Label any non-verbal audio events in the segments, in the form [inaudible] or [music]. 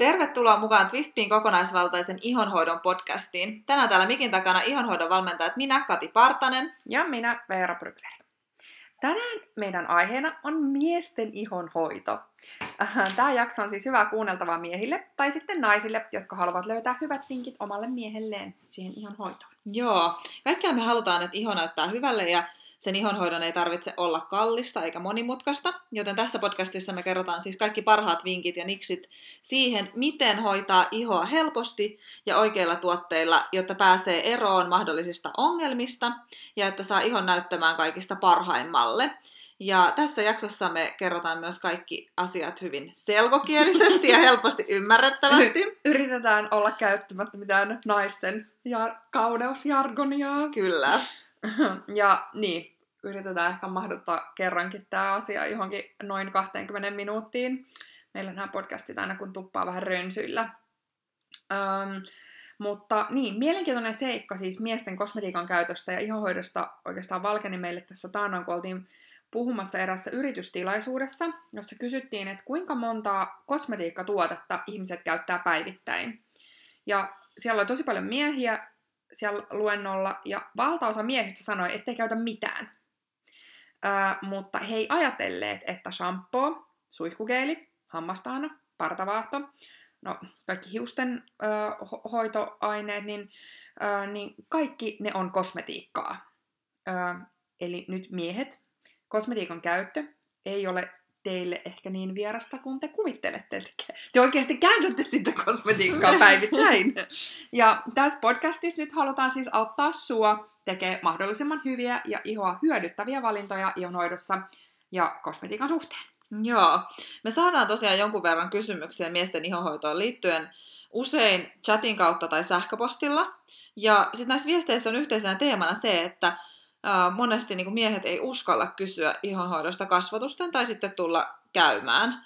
Tervetuloa mukaan Twistpin kokonaisvaltaisen ihonhoidon podcastiin. Tänään täällä mikin takana ihonhoidon valmentajat minä, Kati Partanen. Ja minä, Veera Brygler. Tänään meidän aiheena on miesten ihonhoito. Tämä jakso on siis hyvää kuunneltavaa miehille tai sitten naisille, jotka haluavat löytää hyvät vinkit omalle miehelleen siihen ihonhoitoon. Joo, kaikkea me halutaan, että iho näyttää hyvälle ja sen ihonhoidon ei tarvitse olla kallista eikä monimutkaista, joten tässä podcastissa me kerrotaan siis kaikki parhaat vinkit ja niksit siihen, miten hoitaa ihoa helposti ja oikeilla tuotteilla, jotta pääsee eroon mahdollisista ongelmista ja että saa ihon näyttämään kaikista parhaimmalle. Ja tässä jaksossa me kerrotaan myös kaikki asiat hyvin selkokielisesti ja helposti [laughs] ymmärrettävästi. Yritetään olla käyttämättä mitään naisten ja kauneusjargonia. Kyllä. [laughs] ja niin, yritetään ehkä mahduttaa kerrankin tämä asia johonkin noin 20 minuuttiin. Meillä nämä podcastit aina kun tuppaa vähän rönsyillä. Um, mutta niin, mielenkiintoinen seikka siis miesten kosmetiikan käytöstä ja ihohoidosta oikeastaan valkeni meille tässä taannoin, kun oltiin puhumassa erässä yritystilaisuudessa, jossa kysyttiin, että kuinka monta kosmetiikkatuotetta ihmiset käyttää päivittäin. Ja siellä oli tosi paljon miehiä siellä luennolla, ja valtaosa miehistä sanoi, ettei käytä mitään. Ö, mutta he ei ajatelleet, että shampoo, suihkugeeli, hammastahana, partavaahto, no kaikki hiusten ö, ho- hoitoaineet, niin, ö, niin kaikki ne on kosmetiikkaa. Ö, eli nyt miehet, kosmetiikan käyttö ei ole teille ehkä niin vierasta kuin te kuvittelette. Eli te oikeasti käytätte sitä kosmetiikkaa päivittäin. [laughs] ja tässä podcastissa nyt halutaan siis auttaa sua tekee mahdollisimman hyviä ja ihoa hyödyttäviä valintoja ihonhoidossa ja kosmetiikan suhteen. Joo. Me saadaan tosiaan jonkun verran kysymyksiä miesten ihonhoitoon liittyen usein chatin kautta tai sähköpostilla. Ja sitten näissä viesteissä on yhteisenä teemana se, että monesti niin kuin miehet ei uskalla kysyä ihonhoidosta kasvatusten tai sitten tulla käymään.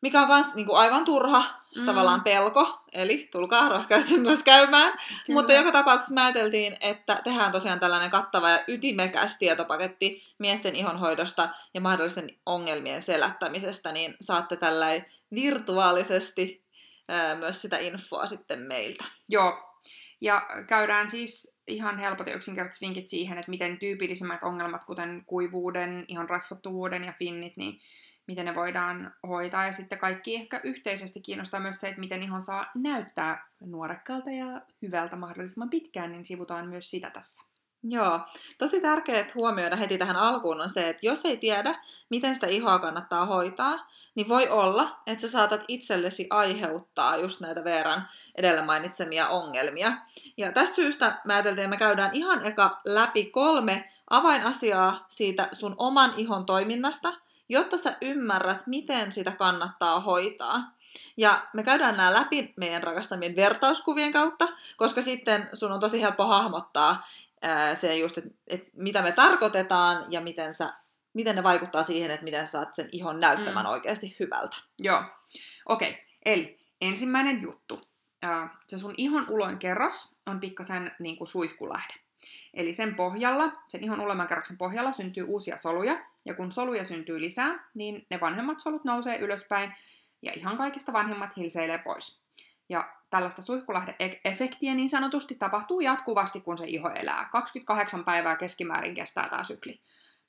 Mikä on myös niin aivan turha mm. tavallaan pelko, eli tulkaa rohkeasti myös käymään. Kyllä. Mutta joka tapauksessa mä ajateltiin, että tehdään tosiaan tällainen kattava ja ytimekäs tietopaketti miesten ihonhoidosta ja mahdollisten ongelmien selättämisestä, niin saatte tällä virtuaalisesti ää, myös sitä infoa sitten meiltä. Joo, ja käydään siis ihan helpot ja yksinkertaiset vinkit siihen, että miten tyypillisimmät ongelmat, kuten kuivuuden, ihan rasvattuvuuden ja finnit, niin miten ne voidaan hoitaa. Ja sitten kaikki ehkä yhteisesti kiinnostaa myös se, että miten ihon saa näyttää nuorekkaalta ja hyvältä mahdollisimman pitkään, niin sivutaan myös sitä tässä. Joo, tosi tärkeää huomioida heti tähän alkuun on se, että jos ei tiedä, miten sitä ihoa kannattaa hoitaa, niin voi olla, että saatat itsellesi aiheuttaa just näitä Veeran edellä mainitsemia ongelmia. Ja tästä syystä mä että me käydään ihan eka läpi kolme avainasiaa siitä sun oman ihon toiminnasta, jotta sä ymmärrät, miten sitä kannattaa hoitaa. Ja me käydään nämä läpi meidän rakastamien vertauskuvien kautta, koska sitten sun on tosi helppo hahmottaa ää, se just, että et mitä me tarkoitetaan ja miten sä miten ne vaikuttaa siihen, että miten saat sen ihon näyttämään mm. oikeasti hyvältä. Joo. Okei, okay. eli ensimmäinen juttu. Se sun ihon uloin kerros on pikkasen niin kuin suihkulähde. Eli sen pohjalla, sen ihon uloimman kerroksen pohjalla syntyy uusia soluja, ja kun soluja syntyy lisää, niin ne vanhemmat solut nousee ylöspäin, ja ihan kaikista vanhemmat hilseilee pois. Ja tällaista suihkulahde-efektiä niin sanotusti tapahtuu jatkuvasti, kun se iho elää. 28 päivää keskimäärin kestää tämä sykli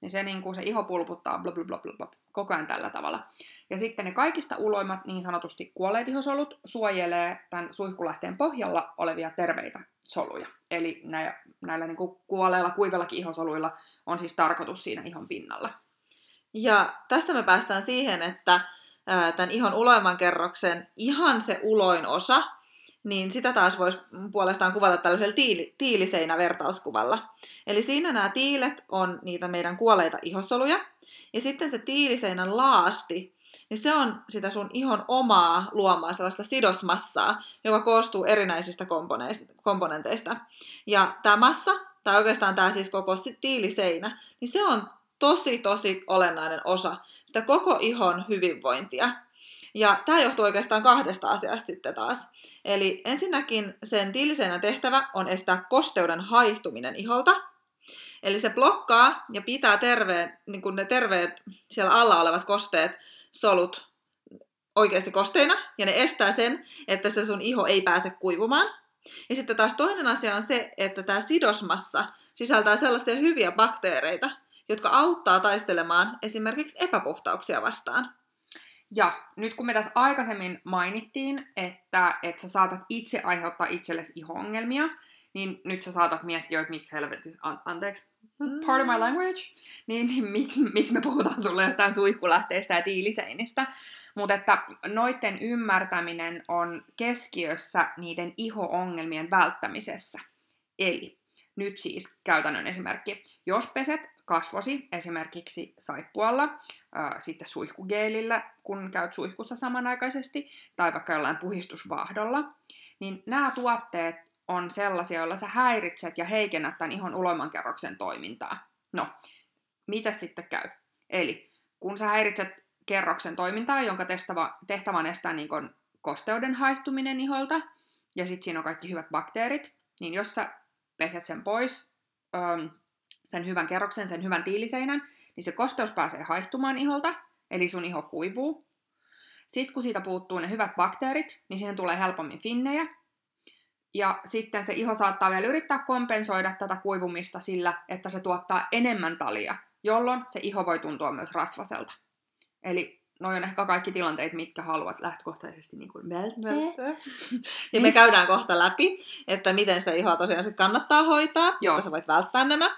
niin se, niin kuin se iho pulputtaa bla, bla, bla, bla, koko ajan tällä tavalla. Ja sitten ne kaikista uloimmat niin sanotusti kuolleet ihosolut suojelee tämän suihkulähteen pohjalla olevia terveitä soluja. Eli näillä, näillä niin kuin kuolleilla kuivillakin ihosoluilla on siis tarkoitus siinä ihon pinnalla. Ja tästä me päästään siihen, että tämän ihon uloimman kerroksen ihan se uloin osa, niin sitä taas voisi puolestaan kuvata tällaisella tiili, tiiliseinävertauskuvalla. Eli siinä nämä tiilet on niitä meidän kuolleita ihosoluja, ja sitten se tiiliseinän laasti, niin se on sitä sun ihon omaa luomaa sellaista sidosmassaa, joka koostuu erinäisistä komponenteista. Ja tämä massa, tai oikeastaan tämä siis koko tiiliseinä, niin se on tosi tosi olennainen osa sitä koko ihon hyvinvointia. Ja tämä johtuu oikeastaan kahdesta asiasta sitten taas. Eli ensinnäkin sen tiiliseinän tehtävä on estää kosteuden haihtuminen iholta. Eli se blokkaa ja pitää terveen, niin kuin ne terveet siellä alla olevat kosteet solut oikeasti kosteina, ja ne estää sen, että se sun iho ei pääse kuivumaan. Ja sitten taas toinen asia on se, että tämä sidosmassa sisältää sellaisia hyviä bakteereita, jotka auttaa taistelemaan esimerkiksi epäpuhtauksia vastaan. Ja nyt kun me tässä aikaisemmin mainittiin, että, että sä saatat itse aiheuttaa itsellesi iho-ongelmia, niin nyt sä saatat miettiä, että miksi helvetti, an- anteeksi, part of my language, niin, niin miksi, miksi me puhutaan sulle jostain suihkulähteistä ja tiiliseinistä. Mutta että noiden ymmärtäminen on keskiössä niiden iho-ongelmien välttämisessä. Eli nyt siis käytännön esimerkki. Jos peset kasvosi esimerkiksi saippualla, ää, sitten suihkugeelillä, kun käyt suihkussa samanaikaisesti, tai vaikka jollain puhistusvahdolla, niin nämä tuotteet on sellaisia, joilla sä häiritset ja heikennät tämän ihon ulomankerroksen toimintaa. No, mitä sitten käy? Eli kun sä häiritset kerroksen toimintaa, jonka tehtävä, tehtävä on estää niin kosteuden haihtuminen iholta, ja sitten siinä on kaikki hyvät bakteerit, niin jos sä peset sen pois, sen hyvän kerroksen, sen hyvän tiiliseinän, niin se kosteus pääsee haihtumaan iholta, eli sun iho kuivuu. Sitten kun siitä puuttuu ne hyvät bakteerit, niin siihen tulee helpommin finnejä. Ja sitten se iho saattaa vielä yrittää kompensoida tätä kuivumista sillä, että se tuottaa enemmän talia, jolloin se iho voi tuntua myös rasvaselta. Eli noin on ehkä kaikki tilanteet, mitkä haluat lähtökohtaisesti niin kuin välttää. Ja me käydään kohta läpi, että miten sitä ihoa tosiaan sit kannattaa hoitaa, Joo. jotta sä voit välttää nämä.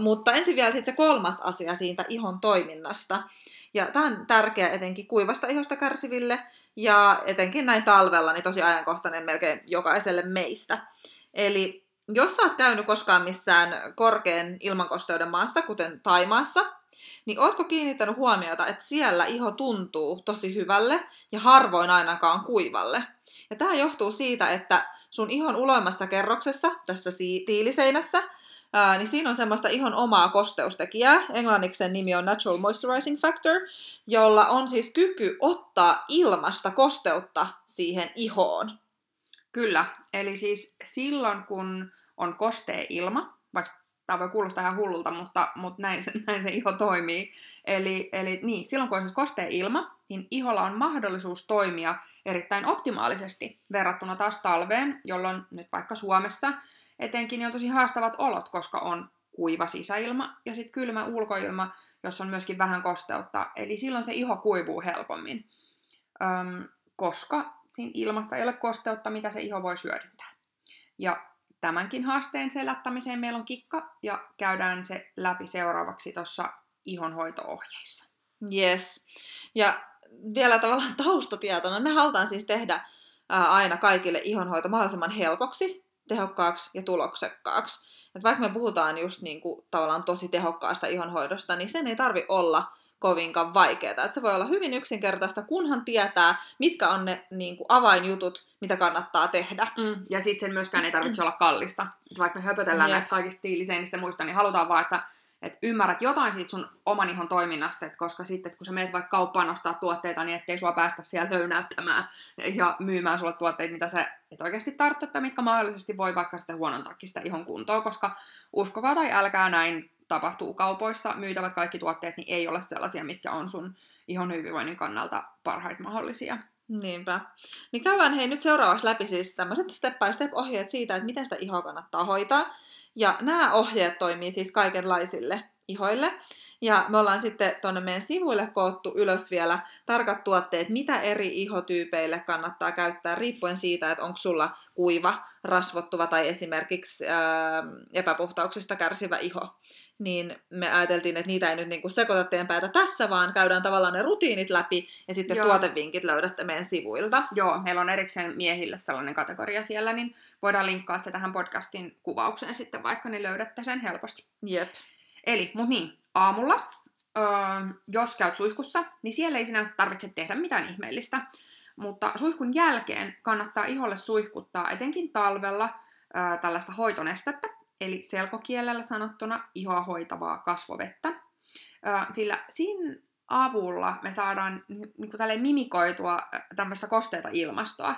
Mutta ensin vielä sitten se kolmas asia siitä ihon toiminnasta. Ja tämä on tärkeä etenkin kuivasta ihosta kärsiville ja etenkin näin talvella, niin tosi ajankohtainen melkein jokaiselle meistä. Eli jos sä oot käynyt koskaan missään korkean ilmankosteuden maassa, kuten Taimaassa, niin ootko kiinnittänyt huomiota, että siellä iho tuntuu tosi hyvälle ja harvoin ainakaan kuivalle? Ja tämä johtuu siitä, että sun ihon uloimmassa kerroksessa, tässä tiiliseinässä, ää, niin siinä on semmoista ihon omaa kosteustekijää. Englanniksi sen nimi on Natural Moisturizing Factor, jolla on siis kyky ottaa ilmasta kosteutta siihen ihoon. Kyllä, eli siis silloin kun on kostea ilma, vaikka tämä voi kuulostaa ihan hullulta, mutta, mutta näin, se, [laughs] näin se iho toimii. Eli, eli niin, silloin kun on siis kostea ilma, niin iholla on mahdollisuus toimia erittäin optimaalisesti verrattuna taas talveen, jolloin nyt vaikka Suomessa etenkin on tosi haastavat olot, koska on kuiva sisäilma ja sitten kylmä ulkoilma, jossa on myöskin vähän kosteutta. Eli silloin se iho kuivuu helpommin, Öm, koska siinä ilmassa ei ole kosteutta, mitä se iho voi hyödyntää. Ja tämänkin haasteen selättämiseen meillä on kikka ja käydään se läpi seuraavaksi tuossa ihonhoito-ohjeissa. Yes. Ja vielä tavallaan taustatietona, me halutaan siis tehdä aina kaikille ihonhoito mahdollisimman helpoksi, tehokkaaksi ja tuloksekkaaksi. Et vaikka me puhutaan just niin kuin, tavallaan tosi tehokkaasta ihonhoidosta, niin sen ei tarvi olla kovinkaan vaikeaa. Et se voi olla hyvin yksinkertaista, kunhan tietää, mitkä on ne niin kuin, avainjutut, mitä kannattaa tehdä. Mm. Ja sitten sen myöskään ei tarvitse olla kallista. Et vaikka me höpötellään Jep. näistä kaikista tiiliseinistä muista, niin halutaan vaan, että et ymmärrät jotain siitä sun oman ihon toiminnasta, et koska sitten kun sä menet vaikka kauppaan ostaa tuotteita, niin ettei sua päästä siellä höynäyttämään ja myymään sulle tuotteita, mitä sä et oikeasti tarvitse, tai mitkä mahdollisesti voi vaikka sitten huonontakin sitä ihon kuntoa, koska uskokaa tai älkää näin tapahtuu kaupoissa, myytävät kaikki tuotteet, niin ei ole sellaisia, mitkä on sun ihon hyvinvoinnin kannalta parhaita mahdollisia. Niinpä. Niin käydään hei nyt seuraavaksi läpi siis tämmöiset step by step ohjeet siitä, että miten sitä ihoa kannattaa hoitaa. Ja nämä ohjeet toimii siis kaikenlaisille ihoille. Ja me ollaan sitten tuonne meidän sivuille koottu ylös vielä tarkat tuotteet, mitä eri ihotyypeille kannattaa käyttää, riippuen siitä, että onko sulla kuiva, rasvottuva tai esimerkiksi ää, epäpuhtauksista kärsivä iho niin me ajateltiin, että niitä ei nyt niinku sekoita teidän päätä tässä, vaan käydään tavallaan ne rutiinit läpi ja sitten Joo. tuotevinkit löydätte meidän sivuilta. Joo, meillä on erikseen miehille sellainen kategoria siellä, niin voidaan linkkaa se tähän podcastin kuvaukseen sitten vaikka, niin löydätte sen helposti. Jep. Eli, mut niin, aamulla, öö, jos käyt suihkussa, niin siellä ei sinänsä tarvitse tehdä mitään ihmeellistä, mutta suihkun jälkeen kannattaa iholle suihkuttaa etenkin talvella öö, tällaista hoitonestettä, eli selkokielellä sanottuna ihoa hoitavaa kasvovettä. Sillä siinä avulla me saadaan niin kuin mimikoitua tämmöistä kosteita ilmastoa.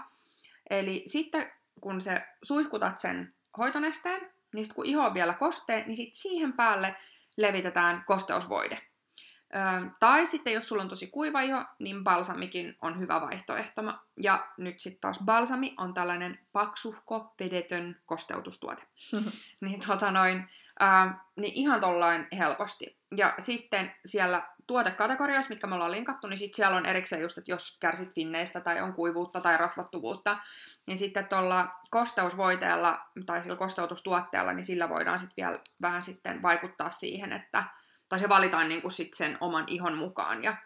Eli sitten kun se suihkutat sen hoitonesteen, niin sitten kun iho on vielä kostea, niin sitten siihen päälle levitetään kosteusvoide. Ö, tai sitten jos sulla on tosi kuiva iho, niin balsamikin on hyvä vaihtoehto. Ja nyt sitten taas balsami on tällainen paksuhko, vedetön kosteutustuote. [laughs] niin, tota noin, ö, niin ihan tollain helposti. Ja sitten siellä tuotekategorioissa, mitkä me ollaan linkattu, niin sitten siellä on erikseen just, että jos kärsit finneistä tai on kuivuutta tai rasvattuvuutta, niin sitten tuolla kosteusvoiteella tai sillä kosteutustuotteella, niin sillä voidaan sitten vielä vähän sitten vaikuttaa siihen, että tai se valitaan niin kuin sit sen oman ihon mukaan ja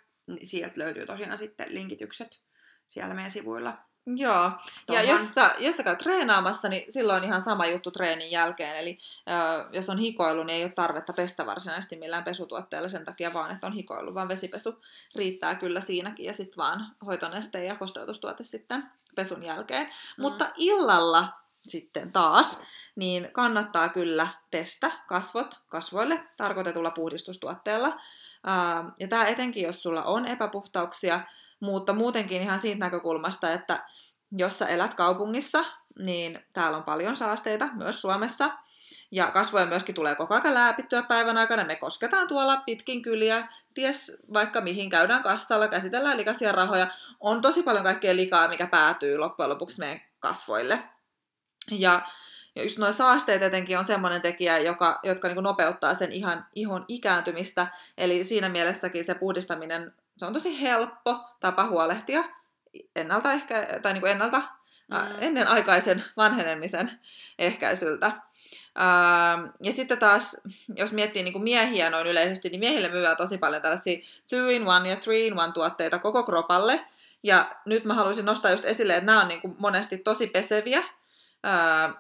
sieltä löytyy tosiaan sitten linkitykset siellä meidän sivuilla. Joo, Tuohon. ja jos sä, jos sä käyt treenaamassa, niin silloin on ihan sama juttu treenin jälkeen. Eli ö, jos on hikoilu, niin ei ole tarvetta pestä varsinaisesti millään pesutuotteella sen takia vaan, että on hikoilu, vaan vesipesu riittää kyllä siinäkin. Ja sitten vaan hoitoneste ja kosteutustuote sitten pesun jälkeen. Mm. Mutta illalla sitten taas, niin kannattaa kyllä pestä kasvot kasvoille tarkoitetulla puhdistustuotteella. Ja tämä etenkin, jos sulla on epäpuhtauksia, mutta muutenkin ihan siitä näkökulmasta, että jos sä elät kaupungissa, niin täällä on paljon saasteita, myös Suomessa. Ja kasvoja myöskin tulee koko ajan lääpittyä päivän aikana. Me kosketaan tuolla pitkin kyliä, ties vaikka mihin käydään kassalla, käsitellään likaisia rahoja. On tosi paljon kaikkea likaa, mikä päätyy loppujen lopuksi meidän kasvoille. Ja ja just nuo saasteet etenkin on semmoinen tekijä, joka, jotka niin nopeuttaa sen ihan ihon ikääntymistä. Eli siinä mielessäkin se puhdistaminen, se on tosi helppo tapa huolehtia ennalta, ehkä, tai niin ennalta mm. ennenaikaisen vanhenemisen ehkäisyltä. ja sitten taas, jos miettii niin kuin miehiä noin yleisesti, niin miehille myyvää tosi paljon tällaisia 2-in-1 ja 3-in-1 tuotteita koko kropalle. Ja nyt mä haluaisin nostaa just esille, että nämä on niin kuin monesti tosi peseviä,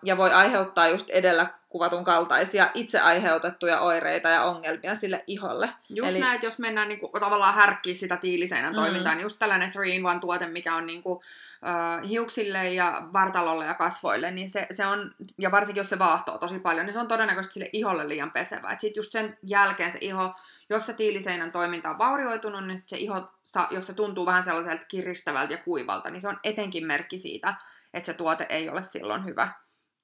ja voi aiheuttaa just edellä kuvatun kaltaisia itse aiheutettuja oireita ja ongelmia sille iholle. Just Eli... näin, että jos mennään niinku, tavallaan härkkiä sitä tiiliseinän mm. toimintaa, niin just tällainen 3-in-1 tuote, mikä on niinku, uh, hiuksille ja vartalolle ja kasvoille, niin se, se on, ja varsinkin jos se vaahtoo tosi paljon, niin se on todennäköisesti sille iholle liian pesevä. Sitten just sen jälkeen se iho, jos se tiiliseinän toiminta on vaurioitunut, niin sit se iho, jos se tuntuu vähän sellaiselta kiristävältä ja kuivalta, niin se on etenkin merkki siitä, että se tuote ei ole silloin hyvä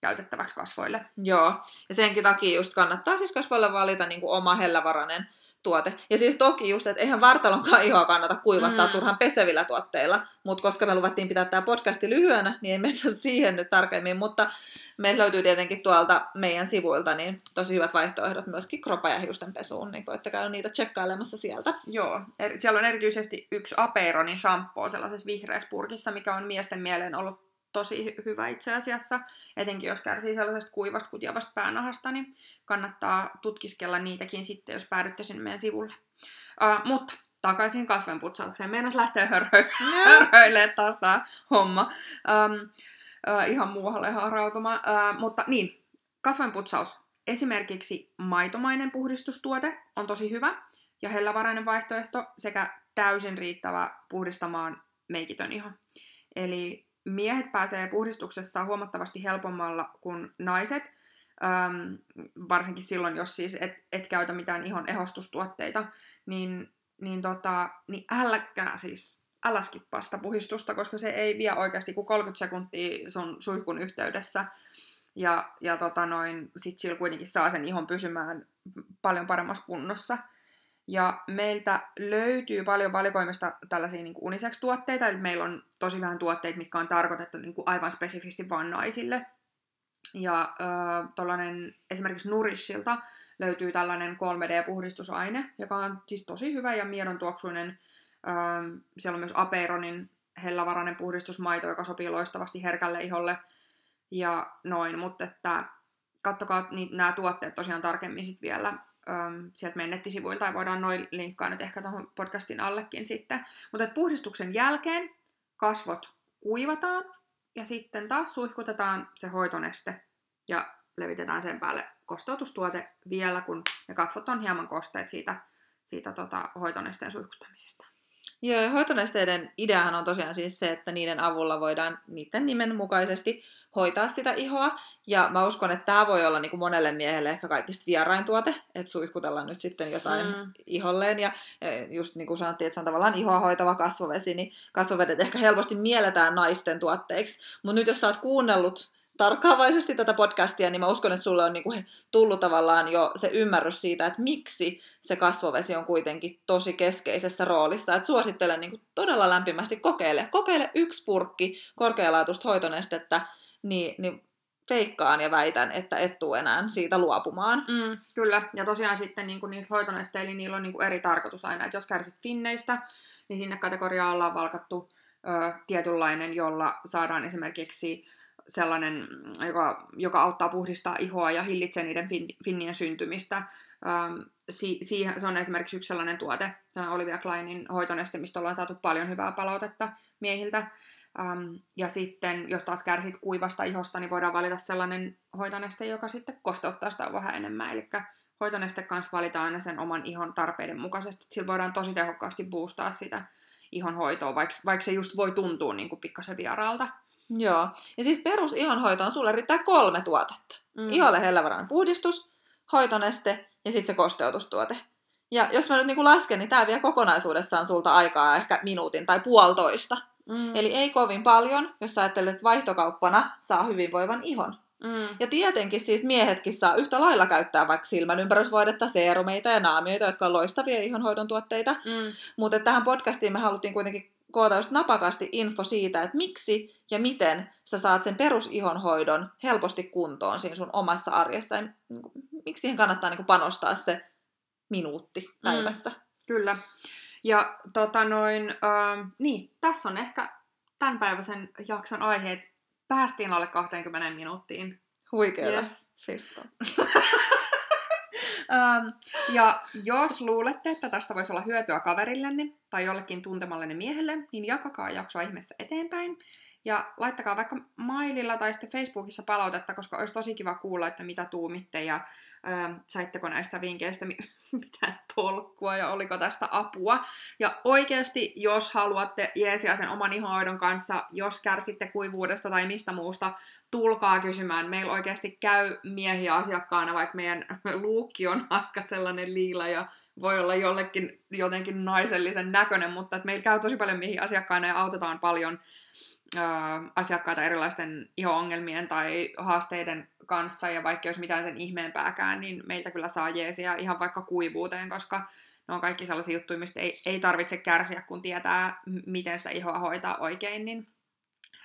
käytettäväksi kasvoille. Joo, ja senkin takia just kannattaa siis kasvoille valita niin kuin oma hellävarainen tuote. Ja siis toki just, että eihän vartalonkaan ihoa kannata kuivattaa mm. turhan pesevillä tuotteilla, mutta koska me luvattiin pitää tämä podcasti lyhyenä, niin ei mennä [laughs] siihen nyt tarkemmin, mutta meillä löytyy tietenkin tuolta meidän sivuilta niin tosi hyvät vaihtoehdot myöskin kropa- ja hiusten pesuun, niin voitte käydä niitä tsekkailemassa sieltä. Joo, siellä on erityisesti yksi Apeironin shampoo sellaisessa vihreässä purkissa, mikä on miesten mieleen ollut tosi hyvä itse asiassa, etenkin jos kärsii sellaisesta kuivasta kutjavasta päänahasta, niin kannattaa tutkiskella niitäkin sitten, jos päädytte sinne meidän sivulle. Uh, mutta takaisin kasvenputsaukseen. Meinas lähtee hörhöille taas tämä homma. Um, uh, ihan muualle harautumaan. Uh, mutta niin, kasvenputsaus. Esimerkiksi maitomainen puhdistustuote on tosi hyvä ja hellävarainen vaihtoehto sekä täysin riittävä puhdistamaan meikitön iho. Eli miehet pääsee puhdistuksessa huomattavasti helpommalla kuin naiset, ähm, varsinkin silloin, jos siis et, et käytä mitään ihon ehostustuotteita, niin, niin, tota, niin älkää siis, älä skippaa sitä puhistusta, koska se ei vie oikeasti kuin 30 sekuntia sun suihkun yhteydessä. Ja, ja tota noin, sit sillä kuitenkin saa sen ihon pysymään paljon paremmassa kunnossa. Ja meiltä löytyy paljon valikoimista tällaisia niin unisex-tuotteita, eli meillä on tosi vähän tuotteita, mitkä on tarkoitettu niin kuin aivan spesifisti vain naisille. Ja äh, esimerkiksi Nourishilta löytyy tällainen 3D-puhdistusaine, joka on siis tosi hyvä ja miedon tuoksuinen. Äh, siellä on myös Aperonin hellävarainen puhdistusmaito, joka sopii loistavasti herkälle iholle ja noin, mutta että kattokaa niin, nämä tuotteet tosiaan tarkemmin sitten vielä äm, sieltä meidän nettisivuilta, ja voidaan noin linkkaa nyt ehkä tuohon podcastin allekin sitten. Mutta puhdistuksen jälkeen kasvot kuivataan, ja sitten taas suihkutetaan se hoitoneste, ja levitetään sen päälle kosteutustuote vielä, kun ne kasvot on hieman kosteet siitä, siitä tota, hoitonesteen suihkuttamisesta. Joo, ja hoitonesteiden ideahan on tosiaan siis se, että niiden avulla voidaan niiden nimen mukaisesti hoitaa sitä ihoa. Ja mä uskon, että tämä voi olla niin kuin monelle miehelle ehkä kaikista vierain tuote, että suihkutellaan nyt sitten jotain mm. iholleen. Ja just niin kuin sanottiin, että se on tavallaan ihoa hoitava kasvovesi, niin kasvovedet ehkä helposti mielletään naisten tuotteiksi. Mutta nyt jos sä oot kuunnellut tarkkaavaisesti tätä podcastia, niin mä uskon, että sulle on niinku tullut tavallaan jo se ymmärrys siitä, että miksi se kasvovesi on kuitenkin tosi keskeisessä roolissa. Et suosittelen niinku todella lämpimästi kokeile. Kokeile yksi purkki korkealaatuista hoitonestettä, niin, niin feikkaan ja väitän, että et tuu enää siitä luopumaan. Mm, kyllä, ja tosiaan sitten niin kuin niissä hoitonesteillä niillä on niin kuin eri tarkoitus aina, että jos kärsit finneistä, niin sinne kategoriaan ollaan valkattu ö, tietynlainen, jolla saadaan esimerkiksi sellainen, joka, joka auttaa puhdistaa ihoa ja hillitsee niiden fin, finnien syntymistä. Ähm, si, siihen, se on esimerkiksi yksi sellainen tuote, sellainen Olivia Kleinin hoitoneste, mistä ollaan saatu paljon hyvää palautetta miehiltä. Ähm, ja sitten, jos taas kärsit kuivasta ihosta, niin voidaan valita sellainen hoitoneste, joka sitten kosteuttaa sitä vähän enemmän. Eli hoitoneste kanssa valitaan aina sen oman ihon tarpeiden mukaisesti. Sillä voidaan tosi tehokkaasti boostaa sitä ihon hoitoa, vaikka, vaikka se just voi tuntua niin kuin pikkasen vieraalta. Joo. Ja siis perus ihonhoitoon sulle riittää kolme tuotetta. Mm. Iholle hellävarainen puhdistus, hoitoneste ja sitten se kosteutustuote. Ja jos mä nyt niin lasken, niin tämä vie kokonaisuudessaan sulta aikaa ehkä minuutin tai puolitoista. Mm. Eli ei kovin paljon, jos ajattelet, että vaihtokauppana saa hyvinvoivan ihon. Mm. Ja tietenkin siis miehetkin saa yhtä lailla käyttää vaikka silmänympärysvoidetta, seerumeita ja naamioita, jotka on loistavia ihonhoidon tuotteita. Mm. Mutta tähän podcastiin me haluttiin kuitenkin koota just napakasti info siitä, että miksi ja miten sä saat sen perusihonhoidon helposti kuntoon siinä sun omassa arjessa. Ja niin miksi siihen kannattaa niin panostaa se minuutti mm. päivässä. Mm, kyllä. Ja tota noin, äh, niin, tässä on ehkä tämänpäiväisen jakson aiheet. Päästiin alle 20 minuuttiin. Huikeeta. Yes. Um, [laughs] ja jos luulette, että tästä voisi olla hyötyä kaverillenne tai jollekin tuntemallenne miehelle, niin jakakaa jaksoa ihmeessä eteenpäin. Ja laittakaa vaikka maililla tai sitten Facebookissa palautetta, koska olisi tosi kiva kuulla, että mitä tuumitte ja ähm, saitteko näistä vinkkeistä [laughs] mitä tolkkua ja oliko tästä apua. Ja oikeasti, jos haluatte jeesia sen oman ihohoidon kanssa, jos kärsitte kuivuudesta tai mistä muusta, tulkaa kysymään. Meillä oikeasti käy miehiä asiakkaana, vaikka meidän [laughs] luukki on aika sellainen liila ja voi olla jollekin jotenkin naisellisen näköinen, mutta meillä käy tosi paljon miehiä asiakkaana ja autetaan paljon asiakkaita erilaisten iho-ongelmien tai haasteiden kanssa, ja vaikka jos mitään sen ihmeempääkään, niin meiltä kyllä saa jeesiä ihan vaikka kuivuuteen, koska ne on kaikki sellaisia juttuja, mistä ei, ei tarvitse kärsiä, kun tietää, miten sitä ihoa hoitaa oikein, niin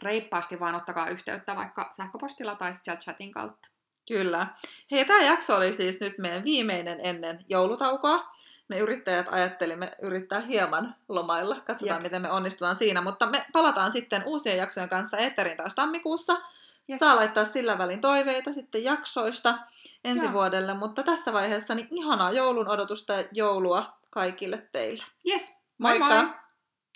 reippaasti vaan ottakaa yhteyttä vaikka sähköpostilla tai sitten chatin kautta. Kyllä. Hei, tämä jakso oli siis nyt meidän viimeinen ennen joulutaukoa me yrittäjät ajattelimme yrittää hieman lomailla. Katsotaan, Jep. miten me onnistutaan siinä. Mutta me palataan sitten uusien jaksojen kanssa Eterin taas tammikuussa. Yes. Saa laittaa sillä välin toiveita sitten jaksoista ensi Joo. vuodelle. Mutta tässä vaiheessa niin ihanaa joulun odotusta ja joulua kaikille teille. Yes. Moikka! moi! moi.